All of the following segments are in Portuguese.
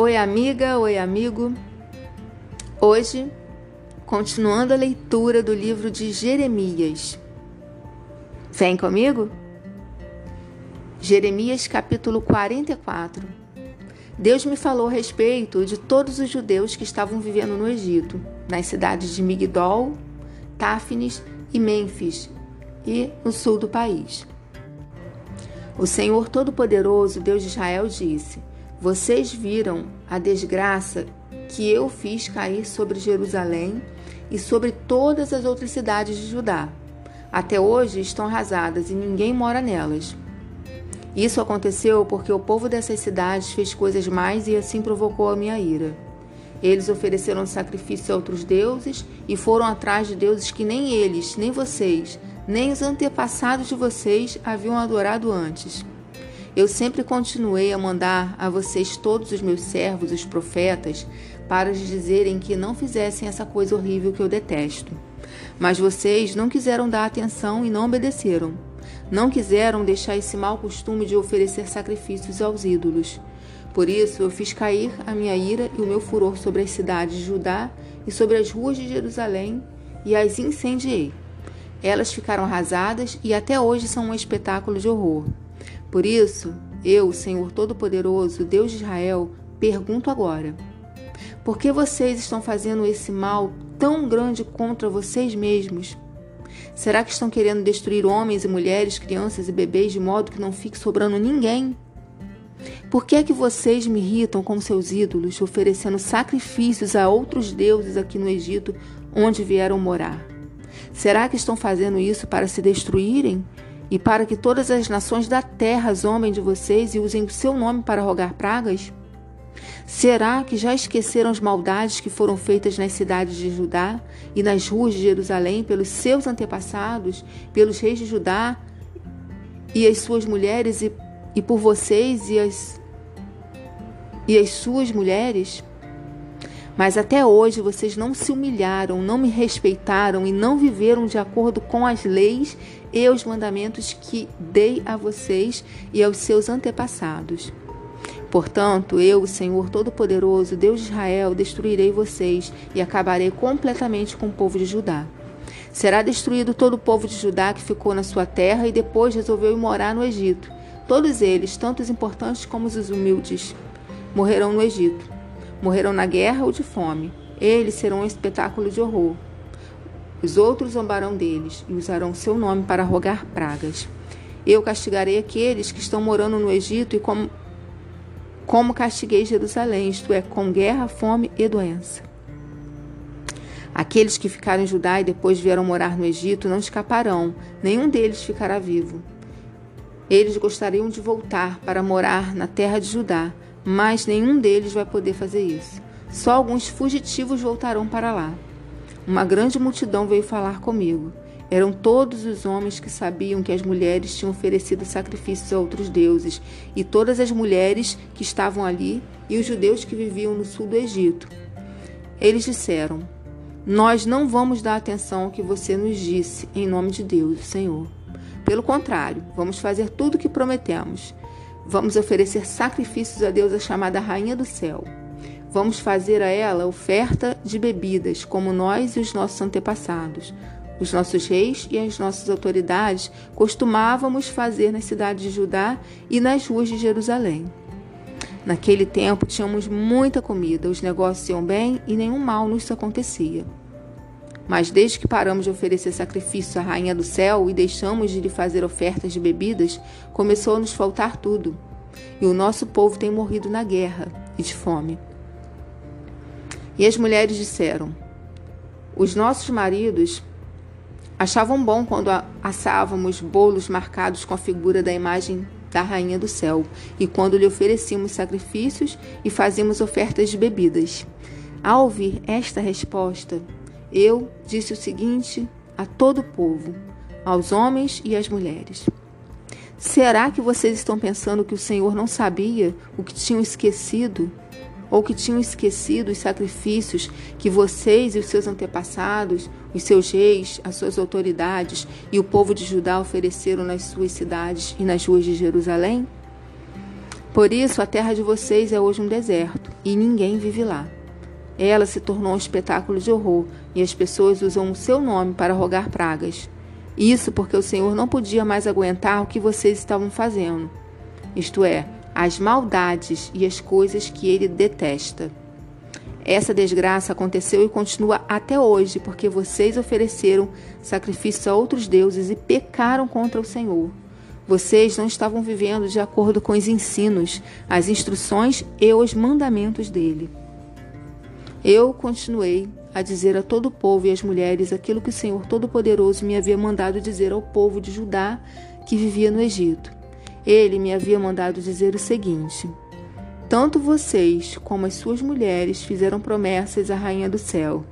Oi, amiga, oi, amigo. Hoje, continuando a leitura do livro de Jeremias. Vem comigo? Jeremias capítulo 44. Deus me falou a respeito de todos os judeus que estavam vivendo no Egito, nas cidades de Migdol, Táfnis e Mênfis, e no sul do país. O Senhor Todo-Poderoso, Deus de Israel, disse: vocês viram a desgraça que eu fiz cair sobre Jerusalém e sobre todas as outras cidades de Judá. Até hoje estão arrasadas e ninguém mora nelas. Isso aconteceu porque o povo dessas cidades fez coisas mais e assim provocou a minha ira. Eles ofereceram sacrifício a outros deuses e foram atrás de deuses que nem eles, nem vocês, nem os antepassados de vocês haviam adorado antes. Eu sempre continuei a mandar a vocês todos os meus servos, os profetas, para lhes dizerem que não fizessem essa coisa horrível que eu detesto. Mas vocês não quiseram dar atenção e não obedeceram. Não quiseram deixar esse mau costume de oferecer sacrifícios aos ídolos. Por isso eu fiz cair a minha ira e o meu furor sobre as cidades de Judá e sobre as ruas de Jerusalém e as incendiei. Elas ficaram arrasadas e até hoje são um espetáculo de horror. Por isso, eu, Senhor Todo-Poderoso, Deus de Israel, pergunto agora: por que vocês estão fazendo esse mal tão grande contra vocês mesmos? Será que estão querendo destruir homens e mulheres, crianças e bebês de modo que não fique sobrando ninguém? Por que é que vocês me irritam com seus ídolos, oferecendo sacrifícios a outros deuses aqui no Egito, onde vieram morar? Será que estão fazendo isso para se destruírem e para que todas as nações da terra zombem de vocês e usem o seu nome para rogar pragas? Será que já esqueceram as maldades que foram feitas nas cidades de Judá e nas ruas de Jerusalém pelos seus antepassados, pelos reis de Judá e as suas mulheres e, e por vocês e as, e as suas mulheres? Mas até hoje vocês não se humilharam, não me respeitaram e não viveram de acordo com as leis e os mandamentos que dei a vocês e aos seus antepassados. Portanto, eu, o Senhor Todo-Poderoso, Deus de Israel, destruirei vocês e acabarei completamente com o povo de Judá. Será destruído todo o povo de Judá que ficou na sua terra e depois resolveu ir morar no Egito. Todos eles, tanto os importantes como os humildes, morrerão no Egito. Morrerão na guerra ou de fome. Eles serão um espetáculo de horror. Os outros zombarão deles e usarão seu nome para rogar pragas. Eu castigarei aqueles que estão morando no Egito e como, como castiguei Jerusalém, isto é, com guerra, fome e doença. Aqueles que ficaram em Judá e depois vieram morar no Egito não escaparão, nenhum deles ficará vivo. Eles gostariam de voltar para morar na terra de Judá, mas nenhum deles vai poder fazer isso. Só alguns fugitivos voltarão para lá. Uma grande multidão veio falar comigo. Eram todos os homens que sabiam que as mulheres tinham oferecido sacrifícios a outros deuses, e todas as mulheres que estavam ali, e os judeus que viviam no sul do Egito. Eles disseram: Nós não vamos dar atenção ao que você nos disse, em nome de Deus, Senhor. Pelo contrário, vamos fazer tudo o que prometemos. Vamos oferecer sacrifícios a Deus, a chamada Rainha do Céu. Vamos fazer a ela oferta de bebidas, como nós e os nossos antepassados. Os nossos reis e as nossas autoridades costumávamos fazer nas cidades de Judá e nas ruas de Jerusalém. Naquele tempo tínhamos muita comida, os negócios iam bem e nenhum mal nos acontecia. Mas desde que paramos de oferecer sacrifício à Rainha do Céu e deixamos de lhe fazer ofertas de bebidas, começou a nos faltar tudo. E o nosso povo tem morrido na guerra e de fome. E as mulheres disseram: Os nossos maridos achavam bom quando assávamos bolos marcados com a figura da imagem da Rainha do Céu e quando lhe oferecíamos sacrifícios e fazíamos ofertas de bebidas. Ao ouvir esta resposta, eu disse o seguinte a todo o povo, aos homens e às mulheres: Será que vocês estão pensando que o Senhor não sabia o que tinham esquecido? Ou que tinham esquecido os sacrifícios que vocês e os seus antepassados, os seus reis, as suas autoridades e o povo de Judá ofereceram nas suas cidades e nas ruas de Jerusalém? Por isso, a terra de vocês é hoje um deserto, e ninguém vive lá. Ela se tornou um espetáculo de horror e as pessoas usam o seu nome para rogar pragas. Isso porque o Senhor não podia mais aguentar o que vocês estavam fazendo, isto é, as maldades e as coisas que ele detesta. Essa desgraça aconteceu e continua até hoje porque vocês ofereceram sacrifícios a outros deuses e pecaram contra o Senhor. Vocês não estavam vivendo de acordo com os ensinos, as instruções e os mandamentos dele. Eu continuei a dizer a todo o povo e às mulheres aquilo que o Senhor Todo-Poderoso me havia mandado dizer ao povo de Judá que vivia no Egito. Ele me havia mandado dizer o seguinte: Tanto vocês como as suas mulheres fizeram promessas à Rainha do Céu.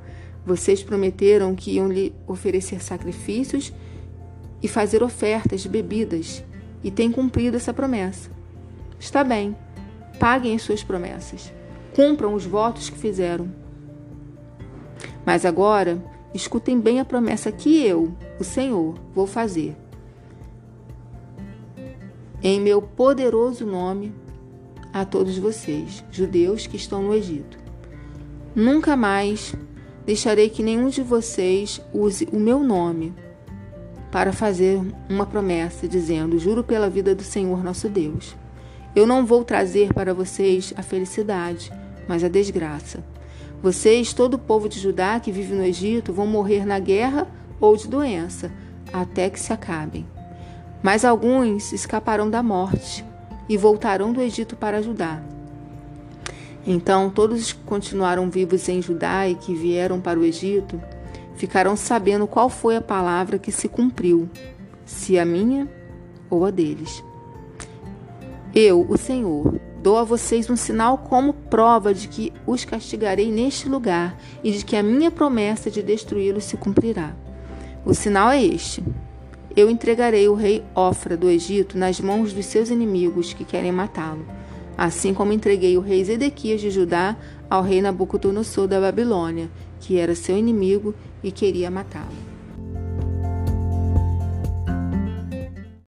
Vocês prometeram que iam lhe oferecer sacrifícios e fazer ofertas de bebidas, e têm cumprido essa promessa. Está bem, paguem as suas promessas, cumpram os votos que fizeram. Mas agora, escutem bem a promessa que eu, o Senhor, vou fazer. Em meu poderoso nome a todos vocês, judeus que estão no Egito. Nunca mais deixarei que nenhum de vocês use o meu nome para fazer uma promessa, dizendo: Juro pela vida do Senhor nosso Deus. Eu não vou trazer para vocês a felicidade, mas a desgraça. Vocês, todo o povo de Judá que vive no Egito, vão morrer na guerra ou de doença, até que se acabem. Mas alguns escaparão da morte e voltarão do Egito para Judá. Então todos que continuaram vivos em Judá e que vieram para o Egito ficarão sabendo qual foi a palavra que se cumpriu, se a minha ou a deles. Eu, o Senhor, dou a vocês um sinal como prova de que os castigarei neste lugar e de que a minha promessa de destruí-los se cumprirá. O sinal é este: eu entregarei o rei Ofra do Egito nas mãos dos seus inimigos que querem matá-lo, assim como entreguei o rei Zedequias de Judá ao rei Nabucodonosor da Babilônia, que era seu inimigo e queria matá-lo.